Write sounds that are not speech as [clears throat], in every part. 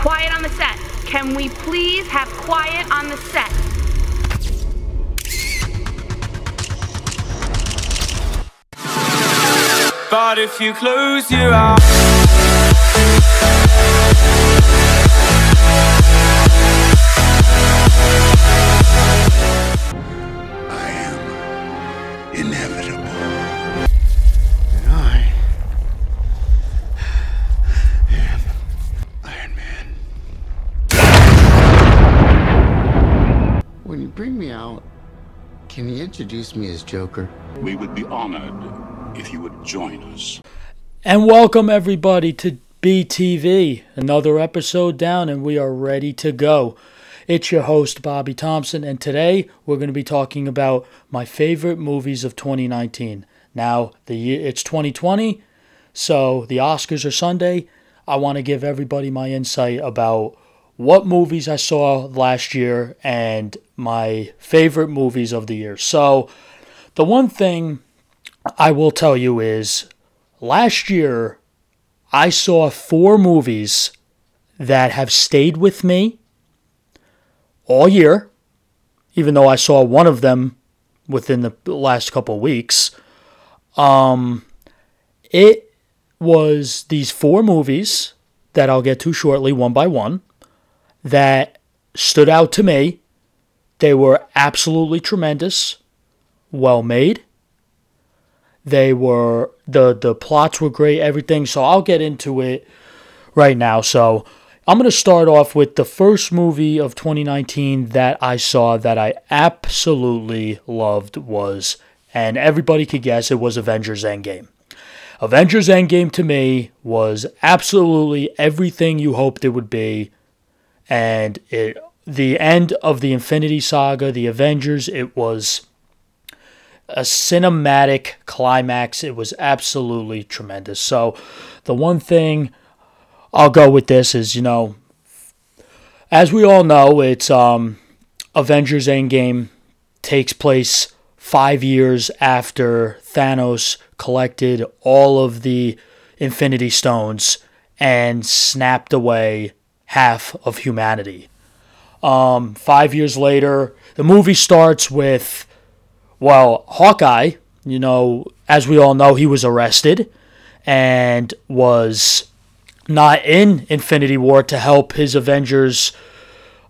Quiet on the set. Can we please have quiet on the set? But if you close your eyes can you introduce me as Joker? We would be honored if you would join us. And welcome everybody to BTV. Another episode down, and we are ready to go. It's your host, Bobby Thompson, and today we're going to be talking about my favorite movies of 2019. Now, the year it's 2020, so the Oscars are Sunday. I want to give everybody my insight about what movies I saw last year and my favorite movies of the year. So, the one thing I will tell you is last year I saw four movies that have stayed with me all year, even though I saw one of them within the last couple weeks. Um, it was these four movies that I'll get to shortly, one by one, that stood out to me. They were absolutely tremendous, well made. They were the the plots were great, everything. So I'll get into it right now. So I'm going to start off with the first movie of 2019 that I saw that I absolutely loved was, and everybody could guess it was Avengers Endgame. Avengers Endgame to me was absolutely everything you hoped it would be, and it the end of the Infinity Saga, the Avengers, it was a cinematic climax. It was absolutely tremendous. So, the one thing I'll go with this is, you know, as we all know, it's um, Avengers Endgame takes place five years after Thanos collected all of the Infinity Stones and snapped away half of humanity. Um, five years later, the movie starts with well, Hawkeye, you know, as we all know, he was arrested and was not in Infinity War to help his Avengers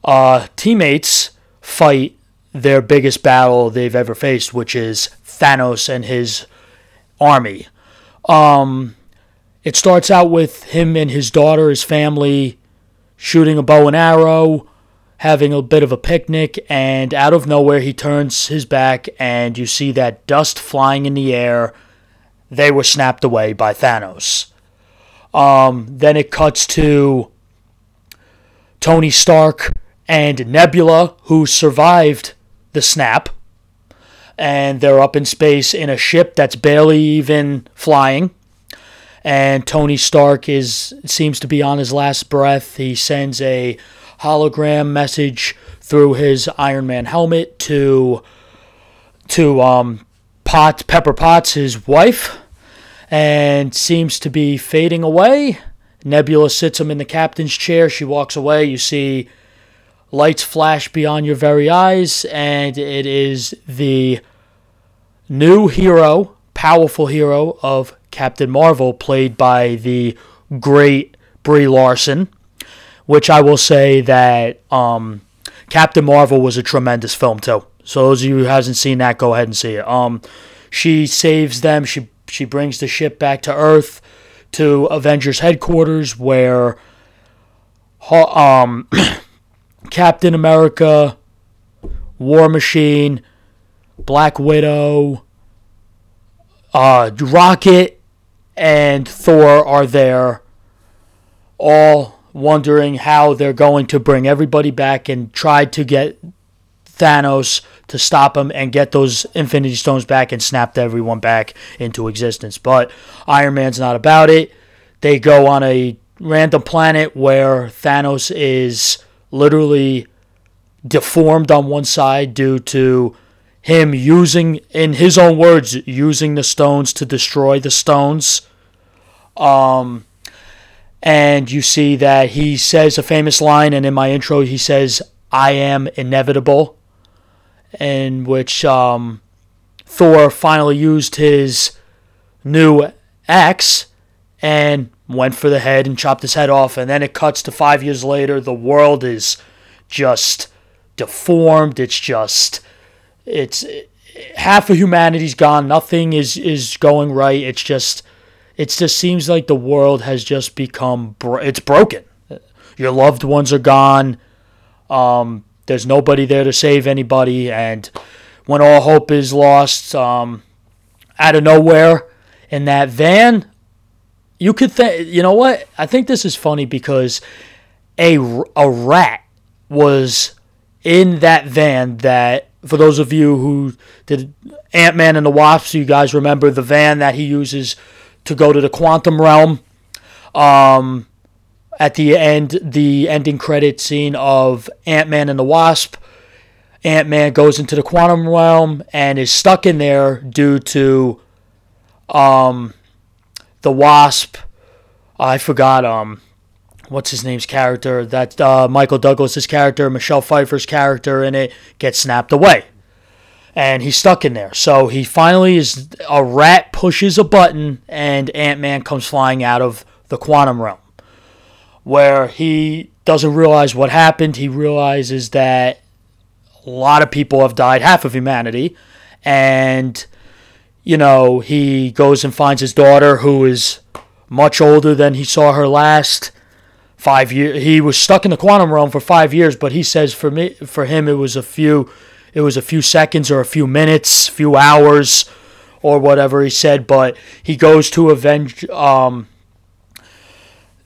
uh, teammates fight their biggest battle they've ever faced, which is Thanos and his army. Um, it starts out with him and his daughter, his family, shooting a bow and arrow having a bit of a picnic, and out of nowhere, he turns his back, and you see that dust flying in the air. They were snapped away by Thanos. Um, then it cuts to Tony Stark and Nebula, who survived the snap, and they're up in space in a ship that's barely even flying. And Tony Stark is seems to be on his last breath. He sends a hologram message through his Iron Man helmet to to um, Pot Pepper Potts, his wife, and seems to be fading away. Nebula sits him in the captain's chair. She walks away. You see lights flash beyond your very eyes, and it is the new hero, powerful hero of Captain Marvel, played by the great Brie Larson which I will say that um, Captain Marvel was a tremendous film too. So those of you who hasn't seen that, go ahead and see it. Um, she saves them. She she brings the ship back to Earth to Avengers headquarters where um, [clears throat] Captain America, War Machine, Black Widow, uh, Rocket, and Thor are there, all wondering how they're going to bring everybody back and try to get Thanos to stop him and get those Infinity Stones back and snap everyone back into existence. But Iron Man's not about it. They go on a random planet where Thanos is literally deformed on one side due to him using, in his own words, using the stones to destroy the stones. Um, and you see that he says a famous line, and in my intro he says, "I am inevitable," in which um, Thor finally used his new axe and went for the head and chopped his head off. And then it cuts to five years later. The world is just deformed. It's just, it's half of humanity's gone. Nothing is is going right. It's just, it just seems like the world has just become, bro- it's broken. Your loved ones are gone. Um, there's nobody there to save anybody, and when all hope is lost, um, out of nowhere in that van, you could think, you know what? I think this is funny because a, a rat was in that van that, for those of you who did Ant Man and the Wasp, you guys remember the van that he uses to go to the quantum realm. Um, at the end, the ending credit scene of Ant Man and the Wasp, Ant Man goes into the quantum realm and is stuck in there due to um, the Wasp. I forgot um, what's his name's character that uh, Michael Douglas's character, Michelle Pfeiffer's character in it gets snapped away, and he's stuck in there. So he finally is a rat pushes a button and Ant Man comes flying out of the quantum realm, where he doesn't realize what happened. He realizes that a lot of people have died, half of humanity, and you know he goes and finds his daughter who is much older than he saw her last five years. He was stuck in the quantum realm for five years, but he says for me, for him, it was a few, it was a few seconds or a few minutes, few hours, or whatever he said. But he goes to avenge um,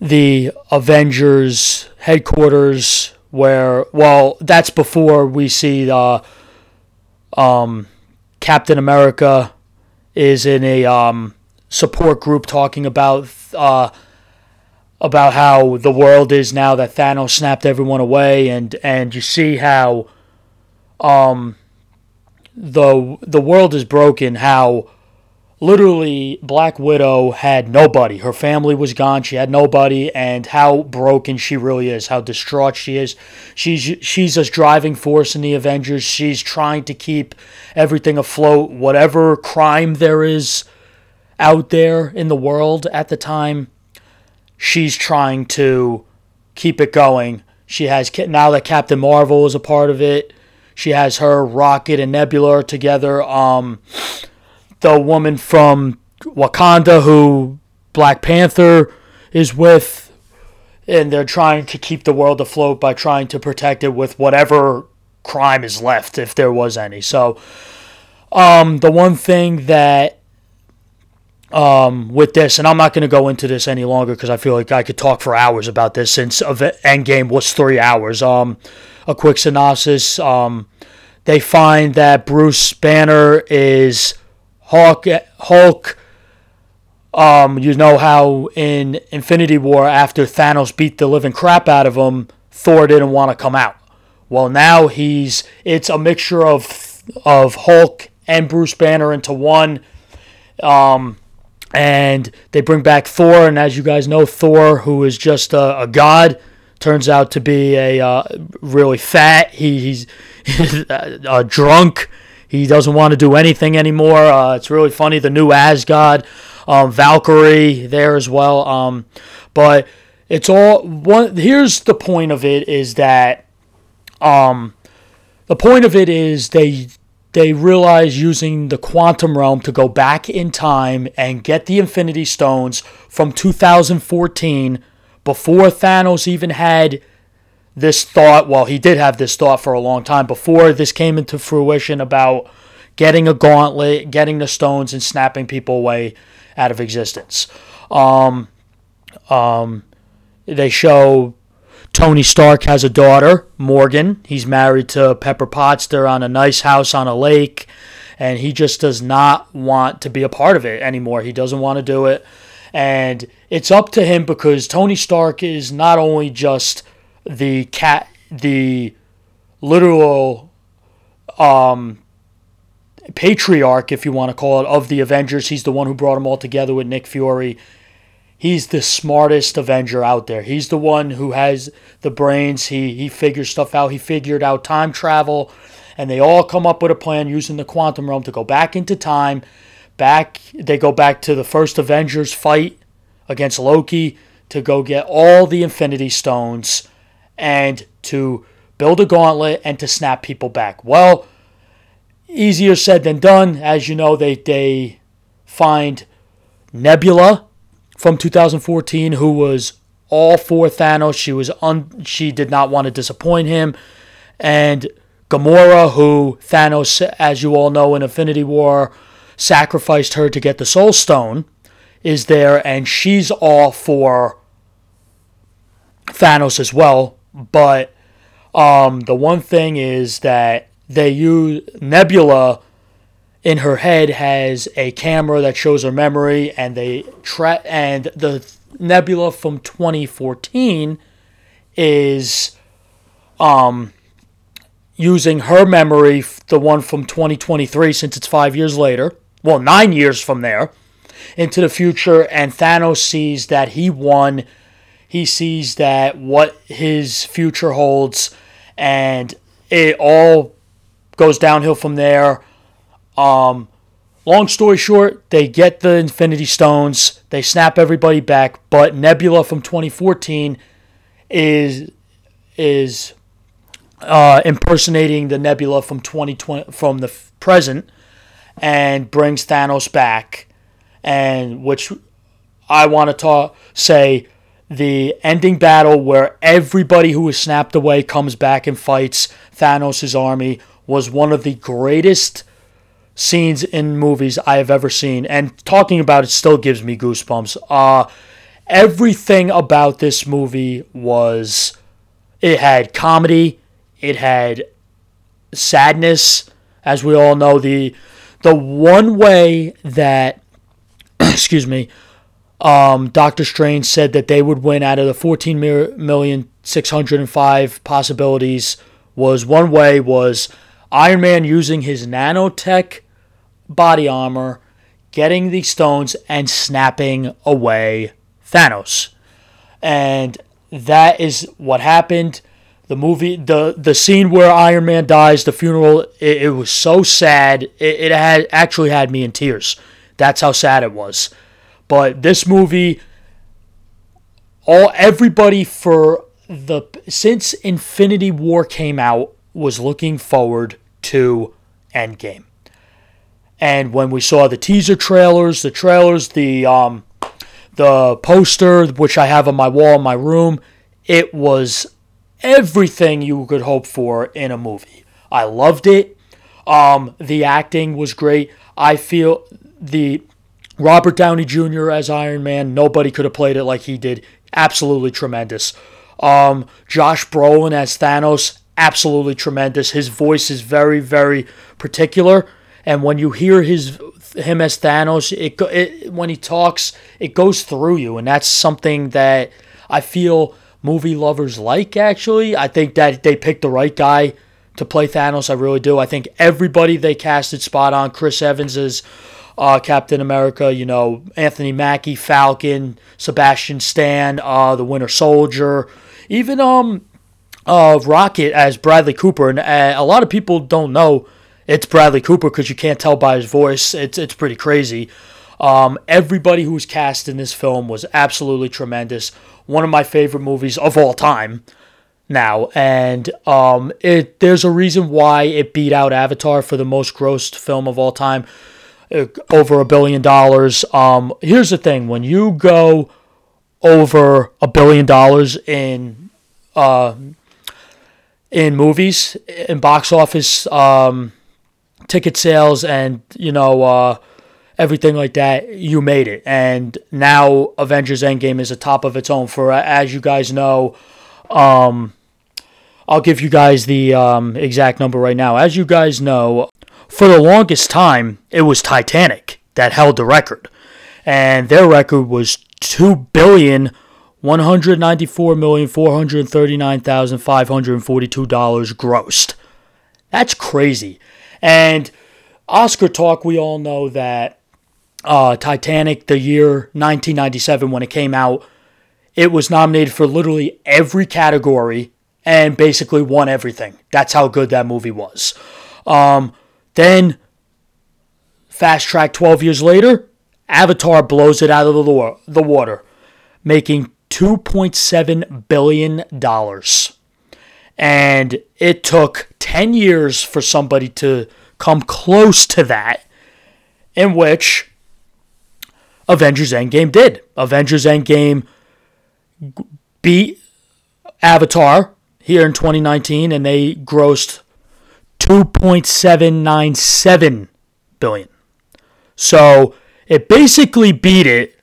the Avengers headquarters, where well, that's before we see uh, um, Captain America is in a um, support group talking about uh, about how the world is now that Thanos snapped everyone away, and and you see how um the the world is broken. How literally Black Widow had nobody. Her family was gone. She had nobody, and how broken she really is. How distraught she is. She's she's a driving force in the Avengers. She's trying to keep everything afloat. Whatever crime there is out there in the world at the time, she's trying to keep it going. She has now that Captain Marvel is a part of it. She has her Rocket and Nebula together. Um, the woman from Wakanda who Black Panther is with, and they're trying to keep the world afloat by trying to protect it with whatever crime is left, if there was any. So, um, the one thing that um, with this, and I'm not going to go into this any longer because I feel like I could talk for hours about this since Endgame was three hours. Um, a quick synopsis: um, They find that Bruce Banner is Hulk. Hulk. Um, you know how in Infinity War, after Thanos beat the living crap out of him, Thor didn't want to come out. Well, now he's it's a mixture of of Hulk and Bruce Banner into one. Um, and they bring back Thor, and as you guys know, Thor, who is just a, a god, turns out to be a uh, really fat. He, he's a [laughs] drunk. He doesn't want to do anything anymore. Uh, it's really funny. The new Asgard, um, Valkyrie there as well. Um, but it's all one. Here's the point of it: is that um, the point of it is they they realize using the quantum realm to go back in time and get the Infinity Stones from 2014 before Thanos even had this thought. Well, he did have this thought for a long time before this came into fruition about getting a gauntlet, getting the stones, and snapping people away out of existence. Um, um, they show Tony Stark has a daughter, Morgan. He's married to Pepper Potts. They're on a nice house on a lake, and he just does not want to be a part of it anymore. He doesn't want to do it. And it's up to him because Tony Stark is not only just the cat, the literal um, patriarch, if you want to call it, of the Avengers. He's the one who brought them all together with Nick Fury he's the smartest Avenger out there. He's the one who has the brains. He he figures stuff out. He figured out time travel, and they all come up with a plan using the quantum realm to go back into time. Back they go back to the first Avengers fight against Loki to go get all the Infinity Stones and to build a gauntlet and to snap people back. Well, easier said than done. As you know, they they find Nebula from 2014 who was all for Thanos. She was un, she did not want to disappoint him, and Gamora, who Thanos, as you all know, in Infinity War, sacrificed her to get the Soul Stone, is there, and she's all for Thanos as well. But um, the one thing is that they use Nebula in her head has a camera that shows her memory, and they tra- and the Nebula from 2014 is um using her memory, the one from 2023, since it's five years later. Well, nine years from there into the future, and Thanos sees that he won. He sees that what his future holds, and it all goes downhill from there. Um, long story short, they get the Infinity Stones, they snap everybody back, but Nebula from 2014 is is uh, impersonating the Nebula from 2020 from the f- present, and brings Thanos back, and which I want to talk say the ending battle where everybody who was snapped away comes back and fights Thanos' army was one of the greatest scenes in movies I have ever seen. And talking about it still gives me goosebumps. Uh, everything about this movie was it had comedy, it had sadness, as we all know. The the one way that [clears throat] excuse me, um, Doctor Strange said that they would win out of the 14 million 605 possibilities was one way was Iron Man using his nanotech body armor, getting the stones and snapping away Thanos. And that is what happened. The movie, the the scene where Iron Man dies, the funeral, it, it was so sad. It, it had actually had me in tears. That's how sad it was. But this movie, all everybody for the since Infinity War came out was looking forward to Endgame. And when we saw the teaser trailers, the trailers, the um, the poster, which I have on my wall in my room, it was everything you could hope for in a movie. I loved it. Um, the acting was great. I feel the Robert Downey Jr. as Iron Man, nobody could have played it like he did. Absolutely tremendous. Um, Josh Brolin as Thanos, absolutely tremendous. His voice is very, very particular, and when you hear his him as Thanos, it, it when he talks, it goes through you, and that's something that I feel movie lovers like. Actually, I think that they picked the right guy to play Thanos. I really do. I think everybody they casted spot on. Chris Evans is uh, Captain America. You know, Anthony Mackie, Falcon, Sebastian Stan, uh, the Winter Soldier, even um, uh, Rocket as Bradley Cooper. And uh, a lot of people don't know it's Bradley Cooper because you can't tell by his voice. It's it's pretty crazy. Um, everybody who was cast in this film was absolutely tremendous. One of my favorite movies of all time now, and um, it there's a reason why it beat out Avatar for the most grossed film of all time, over a billion dollars. Um, here's the thing: when you go over a billion dollars in uh, in movies, in box office um, ticket sales, and you know uh, everything like that, you made it. And now Avengers Endgame is a top of its own. For as you guys know, um, I'll give you guys the um, exact number right now. As you guys know, for the longest time, it was Titanic that held the record, and their record was two billion one hundred ninety four million four hundred thirty nine thousand five hundred forty two dollars grossed. That's crazy. And Oscar talk, we all know that uh, Titanic, the year 1997 when it came out, it was nominated for literally every category and basically won everything. That's how good that movie was. Um, then, fast track 12 years later, Avatar blows it out of the, water, making $2.7 billion. And it took 10 years for somebody to come close to that, in which Avengers Endgame did. Avengers Endgame beat Avatar here in 2019, and they grossed 2.797 billion. So it basically beat it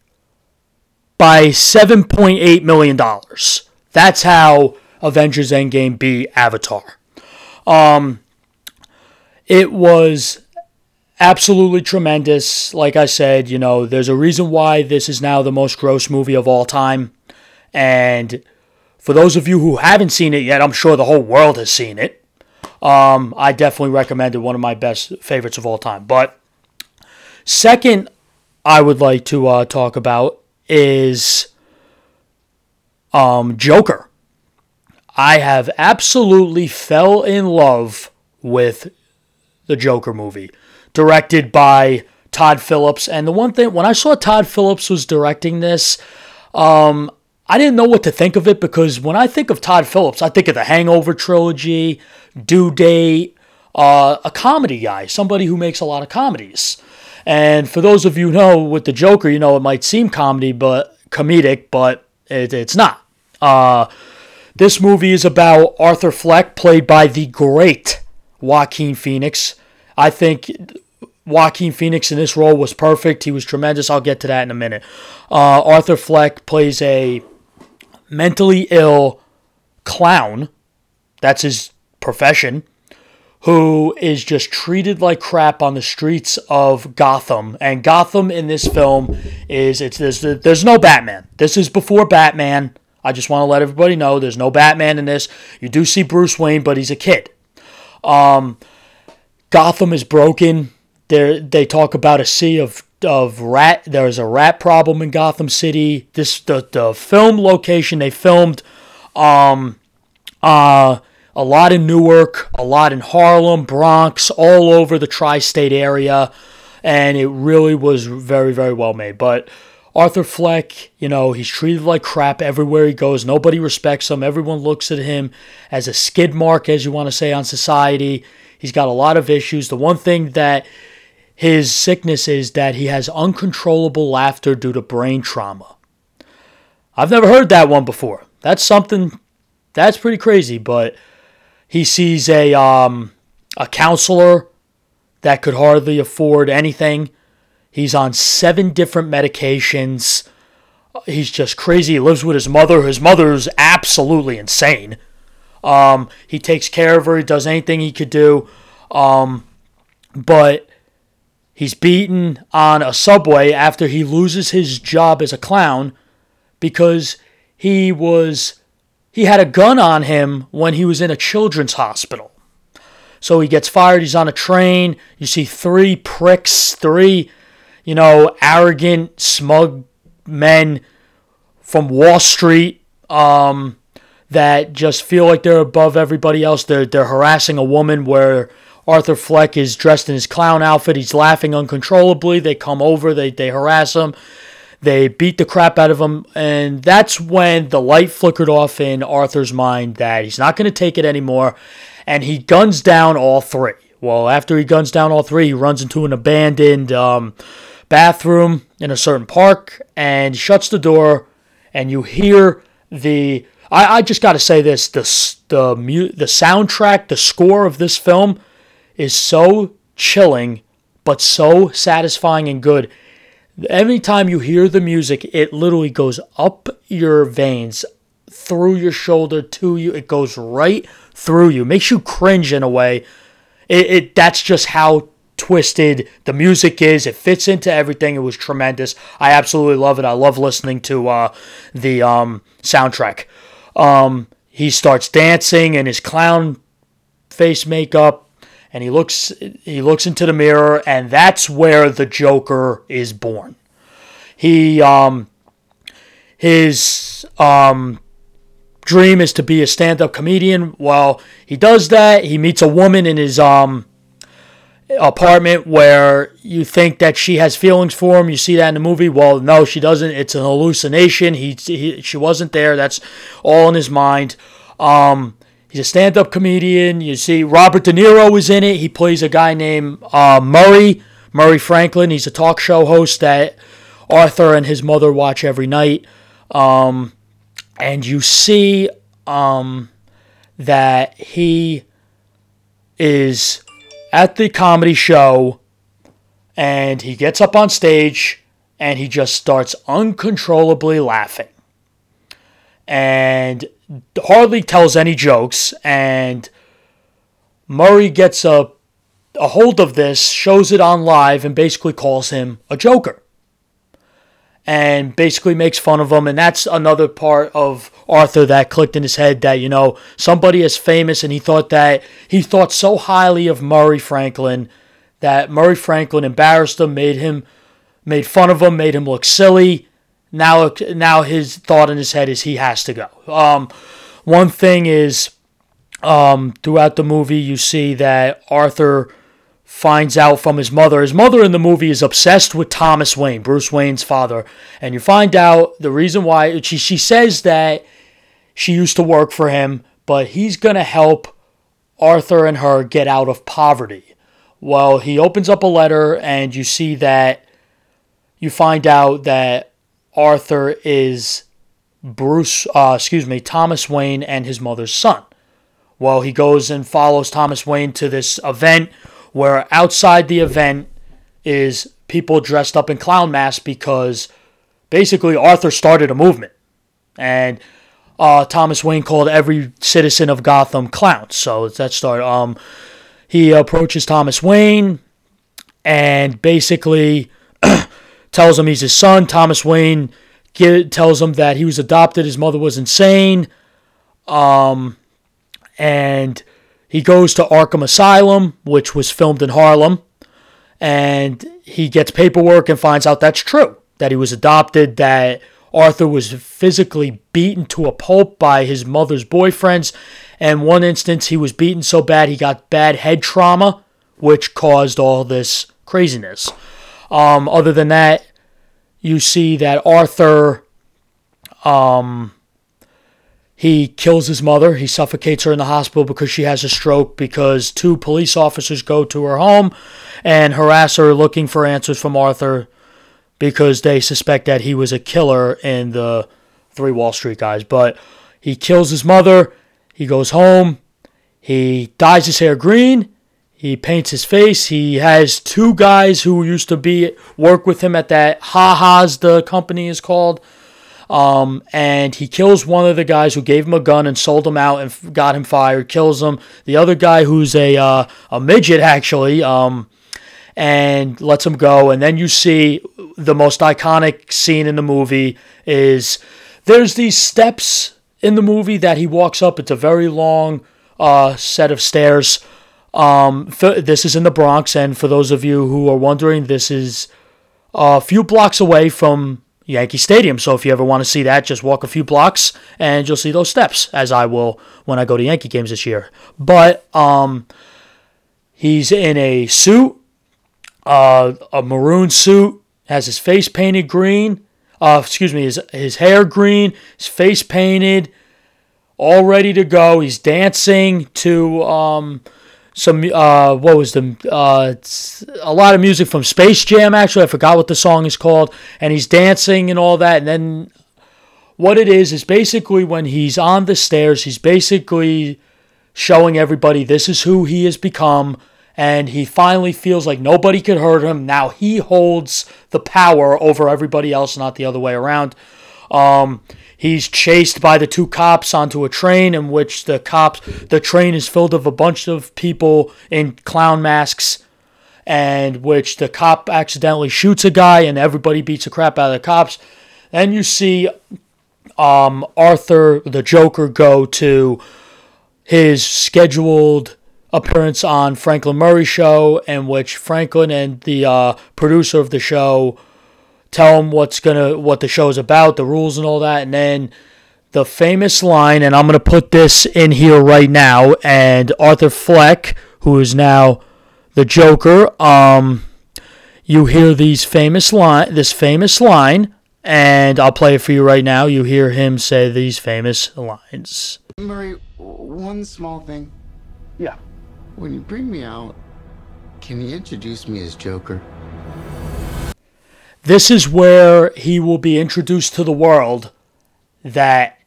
by 7.8 million dollars. That's how Avengers Endgame beat Avatar. Um, it was absolutely tremendous. Like I said, you know, there's a reason why this is now the most gross movie of all time. And for those of you who haven't seen it yet, I'm sure the whole world has seen it. Um, I definitely recommend it. One of my best favorites of all time. But second, I would like to uh, talk about is um, Joker. I have absolutely fell in love with the Joker movie, directed by Todd Phillips. And the one thing, when I saw Todd Phillips was directing this, um, I didn't know what to think of it because when I think of Todd Phillips, I think of the Hangover trilogy, Due Date, uh, a comedy guy, somebody who makes a lot of comedies. And for those of you who know with the Joker, you know it might seem comedy, but comedic, but it, it's not. Uh, this movie is about Arthur Fleck, played by the great Joaquin Phoenix. I think Joaquin Phoenix in this role was perfect. He was tremendous. I'll get to that in a minute. Uh, Arthur Fleck plays a mentally ill clown. That's his profession. Who is just treated like crap on the streets of Gotham. And Gotham in this film is it's there's there's no Batman. This is before Batman. I just want to let everybody know there's no Batman in this. You do see Bruce Wayne, but he's a kid. Um, Gotham is broken. There they talk about a sea of of rat. There's a rat problem in Gotham City. This the the film location they filmed. Um, uh, a lot in Newark, a lot in Harlem, Bronx, all over the tri-state area, and it really was very very well made. But Arthur Fleck, you know, he's treated like crap everywhere he goes. Nobody respects him. Everyone looks at him as a skid mark, as you want to say, on society. He's got a lot of issues. The one thing that his sickness is that he has uncontrollable laughter due to brain trauma. I've never heard that one before. That's something that's pretty crazy, but he sees a um, a counselor that could hardly afford anything He's on seven different medications. He's just crazy. He lives with his mother. His mother's absolutely insane. Um, he takes care of her. He does anything he could do. Um, but he's beaten on a subway after he loses his job as a clown because he was he had a gun on him when he was in a children's hospital. So he gets fired. He's on a train. You see three pricks, three you know, arrogant, smug men from Wall Street um, that just feel like they're above everybody else. They're, they're harassing a woman where Arthur Fleck is dressed in his clown outfit. He's laughing uncontrollably. They come over, they, they harass him, they beat the crap out of him. And that's when the light flickered off in Arthur's mind that he's not going to take it anymore. And he guns down all three. Well, after he guns down all three, he runs into an abandoned. Um, bathroom in a certain park and shuts the door, and you hear the. I, I just got to say this: the the the soundtrack, the score of this film is so chilling, but so satisfying and good. Every time you hear the music, it literally goes up your veins, through your shoulder to you. It goes right through you, makes you cringe in a way. It, it that's just how twisted the music is. It fits into everything. It was tremendous. I absolutely love it. I love listening to uh, the um, soundtrack. Um, he starts dancing in his clown face makeup, and he looks he looks into the mirror and that's where the Joker is born. He um his um dream is to be a stand-up comedian. Well, he does that. He meets a woman in his um apartment where you think that she has feelings for him. You see that in the movie. Well, no, she doesn't. It's an hallucination. He, he she wasn't there. That's all in his mind. Um, he's a stand-up comedian. You see Robert De Niro is in it. He plays a guy named uh, Murray Murray Franklin. He's a talk show host that Arthur and his mother watch every night. Um, and you see um, that he is at the comedy show and he gets up on stage and he just starts uncontrollably laughing and hardly tells any jokes and Murray gets a a hold of this, shows it on live and basically calls him a joker. And basically makes fun of him and that's another part of Arthur that clicked in his head that you know somebody is famous and he thought that he thought so highly of Murray Franklin that Murray Franklin embarrassed him, made him made fun of him, made him look silly. Now now his thought in his head is he has to go. Um, one thing is um, throughout the movie you see that Arthur finds out from his mother. His mother in the movie is obsessed with Thomas Wayne, Bruce Wayne's father, and you find out the reason why she she says that she used to work for him, but he's to help Arthur and her get out of poverty. Well, he opens up a letter, and you see that you find out that Arthur is Bruce, uh, excuse me, Thomas Wayne and his mother's son. Well, he goes and follows Thomas Wayne to this event where outside the event is people dressed up in clown masks because basically Arthur started a movement. And uh, Thomas Wayne called every citizen of Gotham clowns. So that started. Um, he approaches Thomas Wayne and basically tells him he's his son. Thomas Wayne get, tells him that he was adopted. His mother was insane. Um, and he goes to Arkham Asylum, which was filmed in Harlem, and he gets paperwork and finds out that's true that he was adopted, that Arthur was physically beaten to a pulp by his mother's boyfriends. And one instance, he was beaten so bad he got bad head trauma, which caused all this craziness. Um, other than that, you see that Arthur, um, he kills his mother. He suffocates her in the hospital because she has a stroke. Because two police officers go to her home and harass her, looking for answers from Arthur because they suspect that he was a killer in the Three Wall Street guys. But he kills his mother. He goes home. He dyes his hair green. He paints his face. He has two guys who used to be work with him at that Ha Ha's the company is called. Um, and he kills one of the guys who gave him a gun and sold him out and got him fired. Kills him. The other guy who's a uh, a midget actually. Um, and lets him go. And then you see the most iconic scene in the movie is there's these steps in the movie that he walks up. It's a very long uh, set of stairs. Um, this is in the Bronx, and for those of you who are wondering, this is a few blocks away from Yankee Stadium. So if you ever want to see that, just walk a few blocks and you'll see those steps, as I will when I go to Yankee games this year. But um, he's in a suit uh, a maroon suit, has his face painted green. Uh, excuse me, his his hair green, his face painted, all ready to go. He's dancing to um, some uh, what was the uh, a lot of music from Space Jam. Actually, I forgot what the song is called, and he's dancing and all that. And then what it is is basically when he's on the stairs, he's basically showing everybody this is who he has become and he finally feels like nobody could hurt him. Now he holds the power over everybody else, not the other way around. Um, he's chased by the two cops onto a train in which the cops, the train is filled of a bunch of people in clown masks, and which the cop accidentally shoots a guy, and everybody beats the crap out of the cops. Then you see um, Arthur, the Joker, go to his scheduled appearance on Franklin Murray show, in which Franklin and the uh, producer of the show tell them what's gonna what the show's about, the rules and all that, and then the famous line, and I'm gonna put this in here right now, and Arthur Fleck, who is now the Joker, um, you hear these famous line, this famous line, and I'll play it for you right now. You hear him say these famous lines. Murray, one small thing. Yeah. When you bring me out, can you introduce me as Joker? This is where he will be introduced to the world that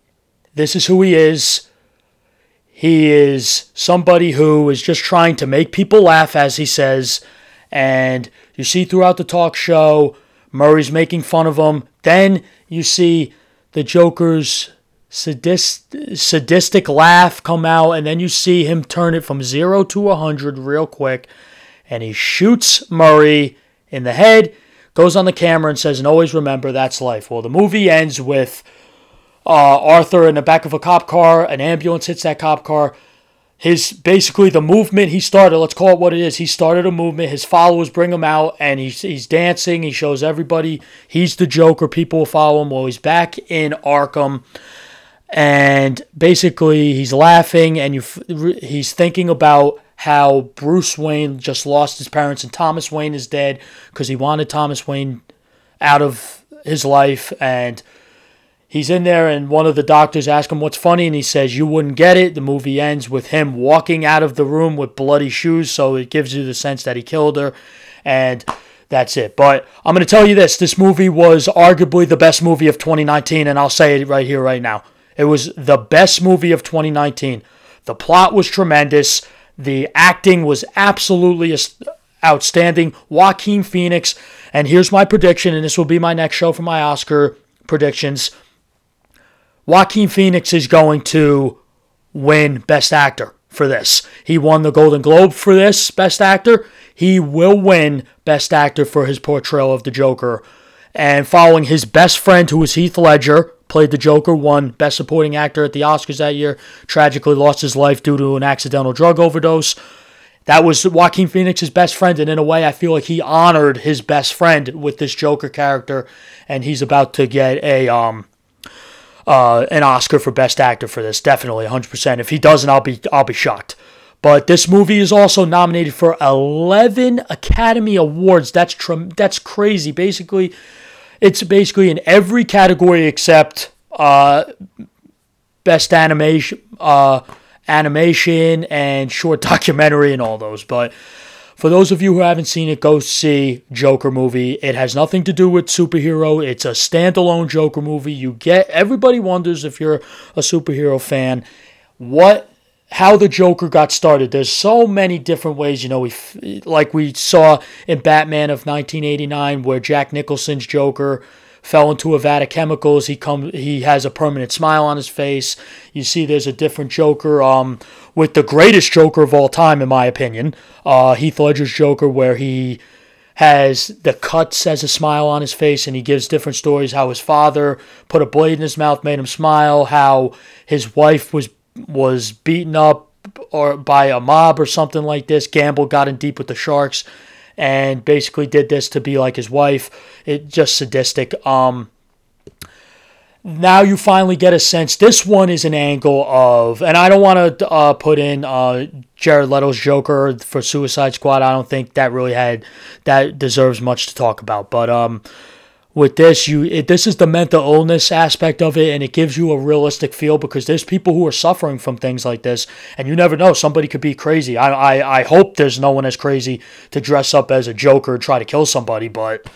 this is who he is. He is somebody who is just trying to make people laugh, as he says. And you see throughout the talk show, Murray's making fun of him. Then you see the Joker's sadist, sadistic laugh come out, and then you see him turn it from zero to a hundred real quick, and he shoots Murray in the head, goes on the camera and says, "And always remember that's life." Well, the movie ends with uh, Arthur in the back of a cop car. An ambulance hits that cop car. His basically the movement he started. Let's call it what it is. He started a movement. His followers bring him out, and he's he's dancing. He shows everybody he's the Joker. People will follow him. Well, he's back in Arkham and basically he's laughing and you he's thinking about how Bruce Wayne just lost his parents and Thomas Wayne is dead because he wanted Thomas Wayne out of his life and he's in there and one of the doctors asks him what's funny and he says you wouldn't get it the movie ends with him walking out of the room with bloody shoes so it gives you the sense that he killed her and that's it but i'm going to tell you this this movie was arguably the best movie of 2019 and i'll say it right here right now it was the best movie of 2019. The plot was tremendous. The acting was absolutely outstanding. Joaquin Phoenix, and here's my prediction, and this will be my next show for my Oscar predictions. Joaquin Phoenix is going to win Best Actor for this. He won the Golden Globe for this Best Actor. He will win Best Actor for his portrayal of the Joker. And following his best friend, who was Heath Ledger, played the Joker, won Best Supporting Actor at the Oscars that year, tragically lost his life due to an accidental drug overdose. That was Joaquin Phoenix's best friend, and in a way, I feel like he honored his best friend with this Joker character, and he's about to get a um uh an Oscar for Best Actor for this, definitely 100%. If he doesn't, I'll be I'll be shocked. But this movie is also nominated for 11 Academy Awards. That's tr- that's crazy. Basically, it's basically in every category except uh, best animation, uh, animation and short [laughs] documentary and all those. But for those of you who haven't seen it, go see Joker movie. It has nothing to do with superhero. It's a standalone Joker movie. You get everybody wonders if you're a superhero fan what how the Joker got started. There's so many different ways, you know, we like we saw in Batman of 1989 where Jack Nicholson's Joker fell into a vat of chemicals. He come he has a permanent smile on his face. You see there's a different Joker um with the greatest Joker of all time in my opinion. Uh Heath Ledger's Joker where he has the cuts as a smile on his face and he gives different stories how his father put a blade in his mouth made him smile how his wife was was beaten up or by a mob or something like this. Gamble got in deep with the Sharks and basically did this to be like his wife. It just sadistic. Um, now you finally get a sense. This one is an angle of, and I don't want to uh, put in uh, Jared Leto's Joker for Suicide Squad. I don't think that really had that deserves much to talk about. But um, with this you it, this is the mental illness aspect of it and it gives you a realistic feel because there's people who are suffering from things like this and you never know somebody could be crazy. I i, I hope there's no one as crazy to dress up as a joker and try to kill somebody but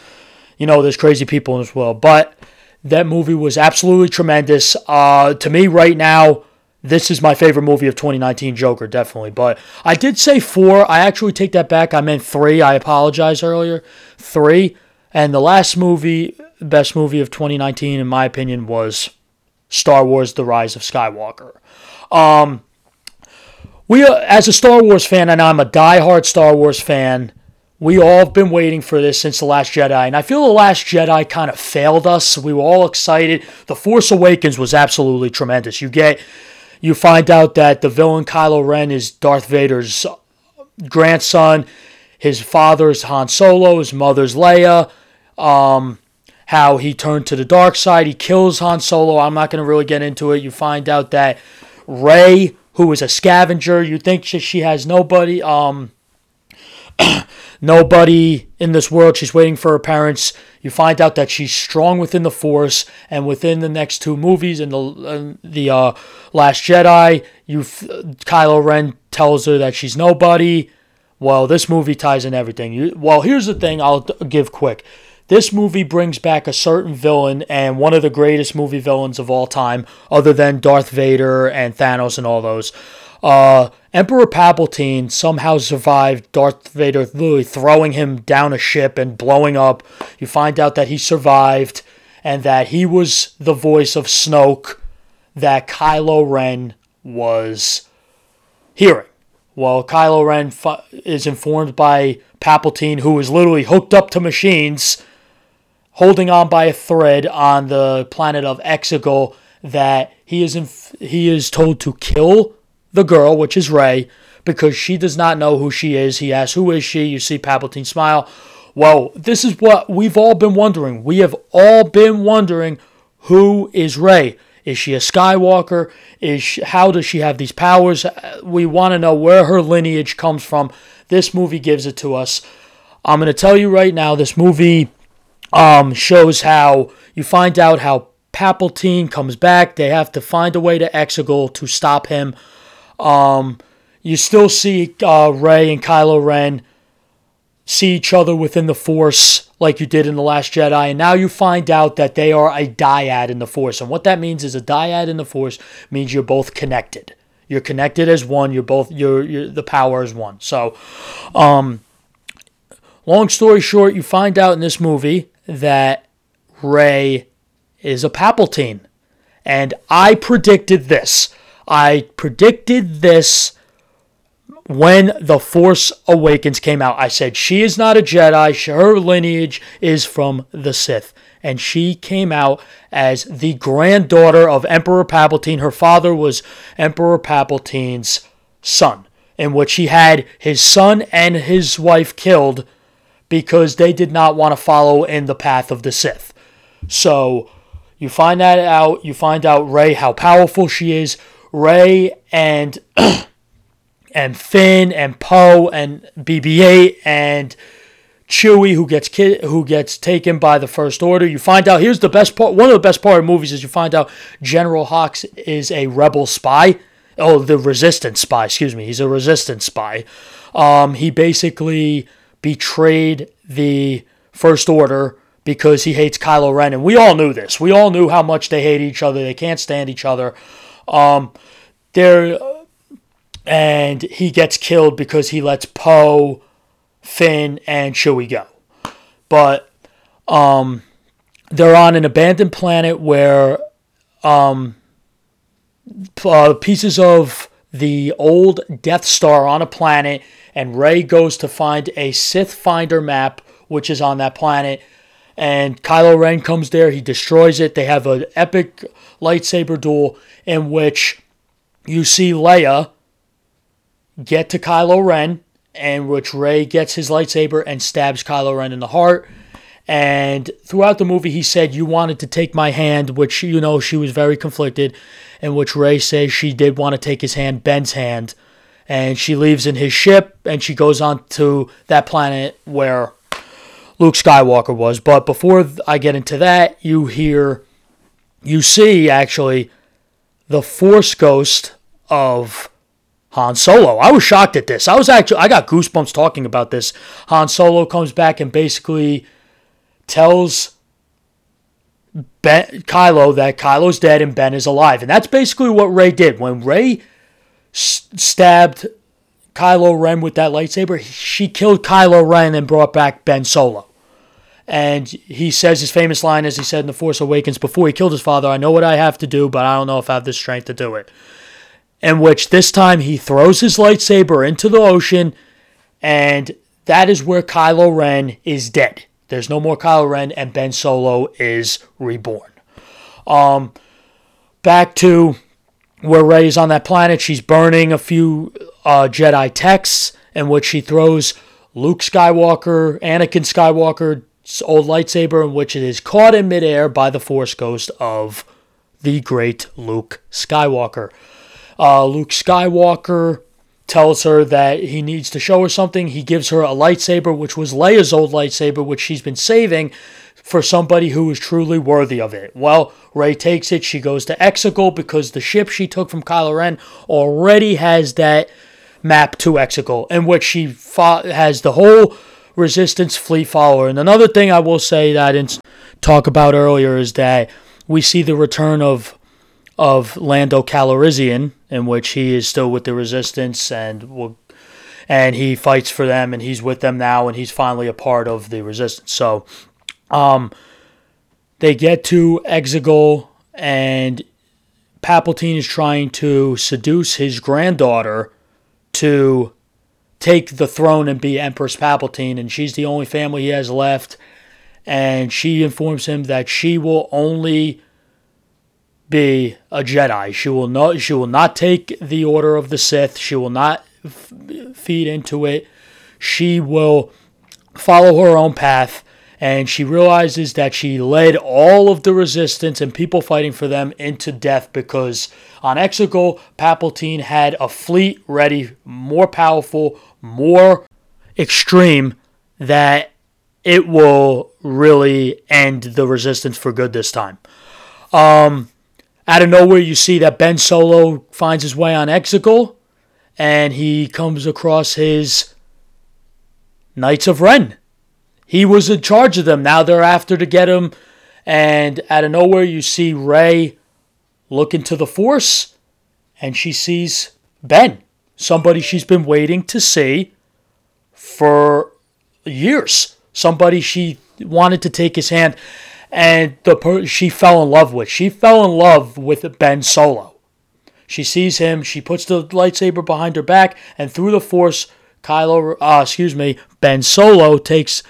you know there's crazy people as well. But that movie was absolutely tremendous. Uh to me right now this is my favorite movie of 2019 joker definitely. But i did say four. I actually take that back. I meant three. I apologize earlier. Three and the last movie, best movie of 2019, in my opinion, was Star Wars: The Rise of Skywalker. Um, we, uh, as a Star Wars fan, and I'm a die-hard Star Wars fan, we all have been waiting for this since The Last Jedi, and I feel The Last Jedi kind of failed us. We were all excited. The Force Awakens was absolutely tremendous. You get you find out that the villain Kylo Ren is Darth Vader's grandson. His father's Han Solo, his mother's Leia. Um, how he turned to the dark side. He kills Han Solo. I'm not going to really get into it. You find out that Rey, who is a scavenger, you think she, she has nobody. Um, [clears throat] nobody in this world. She's waiting for her parents. You find out that she's strong within the Force, and within the next two movies, in the the uh, Last Jedi, you Kylo Ren tells her that she's nobody. Well, this movie ties in everything. You, well, here's the thing. I'll give quick. This movie brings back a certain villain and one of the greatest movie villains of all time, other than Darth Vader and Thanos and all those. Uh, Emperor Palpatine somehow survived Darth Vader literally throwing him down a ship and blowing up. You find out that he survived and that he was the voice of Snoke that Kylo Ren was hearing. Well, Kylo Ren is informed by Palpatine, who is literally hooked up to machines, holding on by a thread on the planet of Exegol, that he is inf- he is told to kill the girl, which is Rey, because she does not know who she is. He asks, Who is she? You see Palpatine smile. Well, this is what we've all been wondering. We have all been wondering who is Rey? Is she a Skywalker? Is she, how does she have these powers? We want to know where her lineage comes from. This movie gives it to us. I'm going to tell you right now. This movie um, shows how you find out how Palpatine comes back. They have to find a way to Exegol to stop him. Um, you still see uh, Rey and Kylo Ren see each other within the Force like you did in The Last Jedi, and now you find out that they are a dyad in the Force. And what that means is a dyad in the Force means you're both connected. You're connected as one. You're both you're, you're the power is one. So, um, long story short, you find out in this movie that Rey is a Palpatine, and I predicted this. I predicted this when The Force Awakens came out. I said, she is not a Jedi. Her lineage is from the Sith. And she came out as the granddaughter of Emperor Palpatine. Her father was Emperor Palpatine's son, in which he had his son and his wife killed because they did not want to follow in the path of the Sith. So you find that out. You find out Rey how powerful she is. Rey and [clears throat] and Finn and Poe and BB-8 and Chewie who gets kid, who gets taken by the First Order. You find out here's the best part. One of the best part of movies is you find out General Hux is a rebel spy. Oh, the Resistance spy. Excuse me. He's a Resistance spy. Um, he basically betrayed the First Order because he hates Kylo Ren, and we all knew this. We all knew how much they hate each other. They can't stand each other. Um, there, and he gets killed because he lets Poe, Finn, and Chewie go. But um, they're on an abandoned planet where um, uh, pieces of the old Death Star on a planet, and Rey goes to find a Sith Finder map, which is on that planet. And Kylo Ren comes there, he destroys it. They have an epic lightsaber duel in which you see Leia get to Kylo Ren, and which Rey gets his lightsaber and stabs Kylo Ren in the heart. And throughout the movie, he said, You wanted to take my hand, which, you know, she was very conflicted. In which Rey says she did want to take his hand, Ben's hand. And she leaves in his ship and she goes on to that planet where Luke Skywalker was. But before I get into that, you hear, you see actually the Force Ghost of Han Solo. I was shocked at this. I was actually I got goosebumps talking about this. Han Solo comes back and basically tells Ben, Kylo that Kylo's dead and Ben is alive. And that's basically what Rey did. When Rey s- stabbed Kylo Ren with that lightsaber, she killed Kylo Ren and brought back Ben Solo. And he says his famous line, as he said in The Force Awakens, before he killed his father, I know what I have to do, but I don't know if I have the strength to do it. In which this time he throws his lightsaber into the ocean, and that is where Kylo Ren is dead. There's no more Kylo Ren, and Ben Solo is reborn. Um, back to where Rey is on that planet. She's burning a few uh, Jedi texts in which she throws Luke Skywalker, Anakin Skywalker's old lightsaber, in which it is caught in midair by the Force Ghost of the great Luke Skywalker. Uh, Luke Skywalker tells her that he needs to show her something. He gives her a lightsaber, which was Leia's old lightsaber, which she's been saving for somebody who is truly worthy of it. Well, Rey takes it. She goes to Exegol because the ship she took from Kylo Ren already has that map to Exegol, in which she fought, has the whole Resistance fleet follower. And another thing I will say that I didn't talk about earlier is that we see the return of of Lando Calrissian, in which he is still with the Resistance and will, and he fights for them, and he's with them now, and he's finally a part of the Resistance. So, um, they get to Exegol, and Palpatine is trying to seduce his granddaughter to take the throne and be Empress Palpatine, and she's the only family he has left. And she informs him that she will only be a Jedi. She will not. She will not take the order of the Sith. She will not f- feed into it. She will follow her own path. And she realizes that she led all of the resistance and people fighting for them into death because on Exegol, Palpatine had a fleet ready, more powerful, more extreme, that it will really end the resistance for good this time. Um, out of nowhere, you see that Ben Solo finds his way on Exegol, and he comes across his Knights of Ren. He was in charge of them. Now they're after to get him, and out of nowhere, you see Rey look into the Force, and she sees Ben, somebody she's been waiting to see for years. Somebody she wanted to take his hand and the per- she fell in love with. She fell in love with Ben Solo. She sees him. She puts the lightsaber behind her back, and through the Force, Kylo, uh, excuse me, Ben Solo takes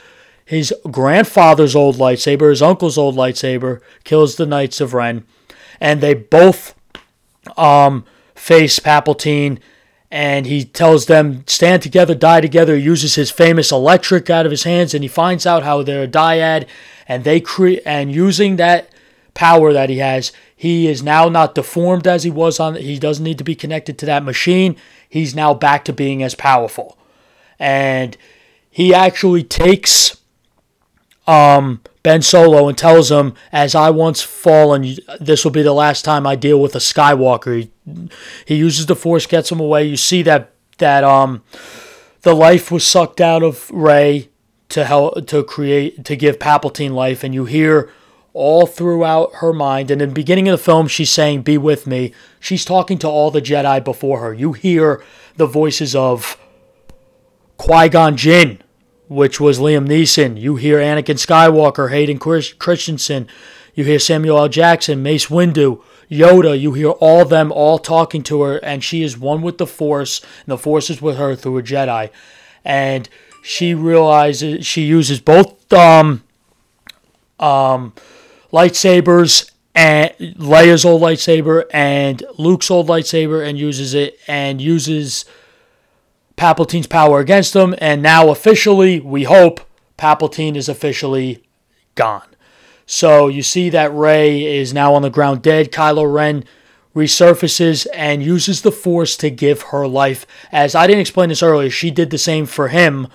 his grandfather's old lightsaber, his uncle's old lightsaber, kills the Knights of Ren, and they both um, face Palpatine. And he tells them stand together, die together. he Uses his famous electric out of his hands, and he finds out how they're a dyad and they create and using that power that he has, he is now not deformed as he was on. He doesn't need to be connected to that machine. He's now back to being as powerful, and he actually takes um, Ben Solo and tells him, "As I once fallen, this will be the last time I deal with a Skywalker." He, he uses the Force, gets him away. You see that that um, the life was sucked out of Rey to help to create to give Palpatine life, and you hear all throughout her mind. And in the beginning of the film, she's saying, "Be with me." She's talking to all the Jedi before her. You hear the voices of Qui Gon Jinn, which was Liam Neeson. You hear Anakin Skywalker, Hayden Christensen. You hear Samuel L. Jackson, Mace Windu, Yoda. You hear all them all talking to her, and she is one with the Force, and the Force is with her through a Jedi. And she realizes she uses both um, um, lightsabers and Leia's old lightsaber and Luke's old lightsaber and uses it and uses Palpatine's power against them. And now officially, we hope Palpatine is officially gone. So you see that Rey is now on the ground dead. Kylo Ren resurfaces and uses the Force to give her life. As I didn't explain this earlier, she did the same for him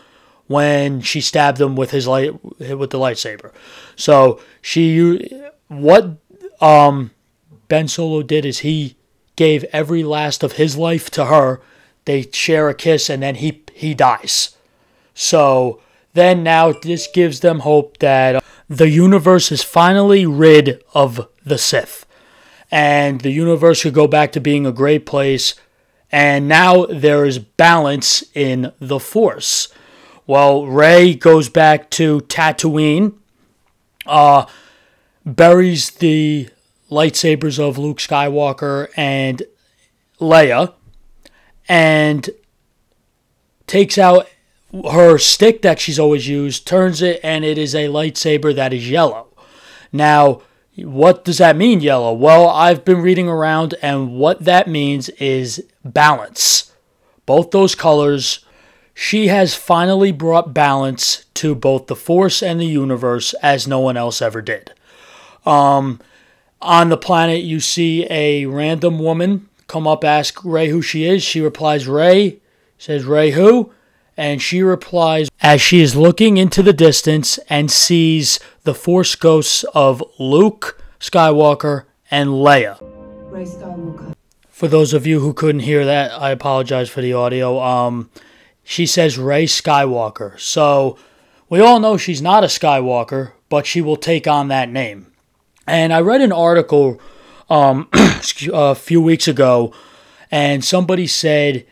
when she stabbed him with his light with the lightsaber. So she what um, Ben Solo did is he gave every last of his life to her. They share a kiss and then he he dies. So then now this gives them hope that the universe is finally rid of the Sith. And the universe could go back to being a great place. And now there is balance in the Force. Well, Rey goes back to Tatooine, uh, buries the lightsabers of Luke Skywalker and Leia, and takes out her stick that she's always used, turns it, and it is a lightsaber that is yellow. Now, What does that mean, yellow? Well, I've been reading around, and what that means is balance. Both those colors, she has finally brought balance to both the Force and the universe as no one else ever did. Um, on the planet, you see a random woman come up, ask Rey who she is. She replies, Rey, says, Rey who? And she replies, as she is looking into the distance and sees the force ghosts of Luke Skywalker and Leia. Rey Skywalker. For those of you who couldn't hear that, I apologize for the audio. Um, she says Rey Skywalker. So we all know she's not a Skywalker, but she will take on that name. And I read an article um, [clears throat] a uh, few weeks ago, and somebody said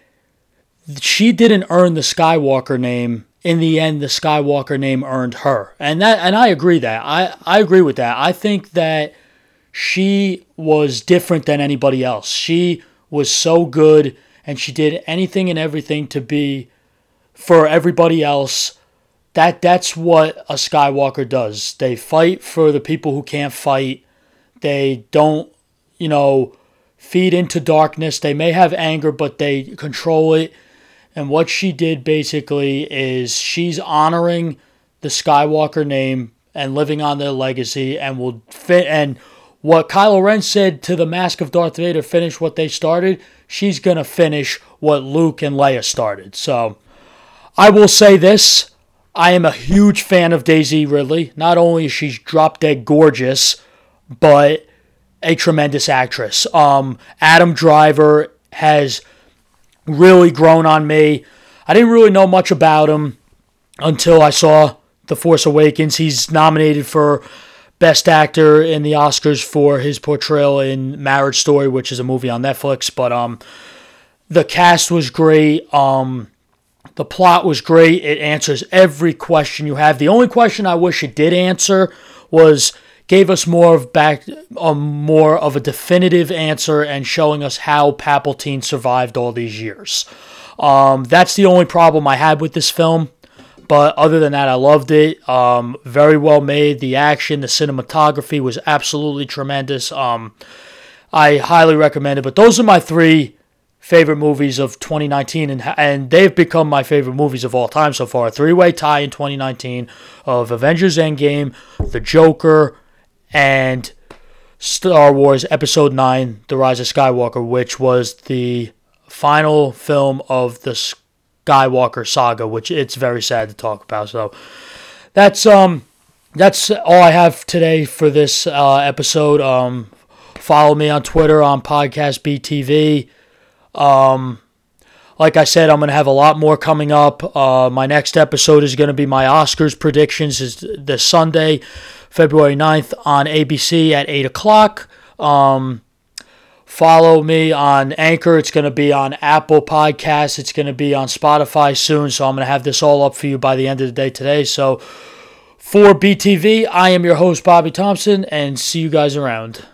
she didn't earn the Skywalker name. In the end, the Skywalker name earned her, and that and I agree that I I agree with that. I think that she was different than anybody else. She was so good, and she did anything and everything to be for everybody else. That that's what a Skywalker does. They fight for the people who can't fight. They don't, you know, feed into darkness. They may have anger, but they control it and what she did basically is she's honoring the Skywalker name and living on their legacy and will fit and what Kylo Ren said to the Mask of Darth Vader finish what they started, she's going to finish what Luke and Leia started. So I will say this, I am a huge fan of Daisy Ridley. Not only is she drop dead gorgeous, but a tremendous actress. Um, Adam Driver has really grown on me. I didn't really know much about him until I saw The Force Awakens. He's nominated for Best Actor in the Oscars for his portrayal in Marriage Story, which is a movie on Netflix. But um, the cast was great. Um, the plot was great. It answers every question you have. The only question I wish it did answer was gave us more of back a more of a definitive answer and showing us how Palpatine survived all these years. Um, that's the only problem I had with this film. But other than that, I loved it. Um, very well made. The action, the cinematography was absolutely tremendous. Um, I highly recommend it. But those are my three favorite movies of 2019, and and they've become my favorite movies of all time so far. A Three way tie in 2019 of Avengers Endgame, The Joker, and Star Wars Episode 9 The Rise of Skywalker, which was the final film of the Skywalker saga, which it's very sad to talk about. So that's um that's all I have today for this uh, episode. Um, follow me on Twitter on Podcast BTV. Um, like I said, I'm going to have a lot more coming up. Uh, my next episode is going to be my Oscars predictions is this Sunday. February 9th on ABC at 8 o'clock. Um, follow me on Anchor. It's going to be on Apple Podcasts. It's going to be on Spotify soon. So I'm going to have this all up for you by the end of the day today. So for BTV, I am your host, Bobby Thompson, and see you guys around.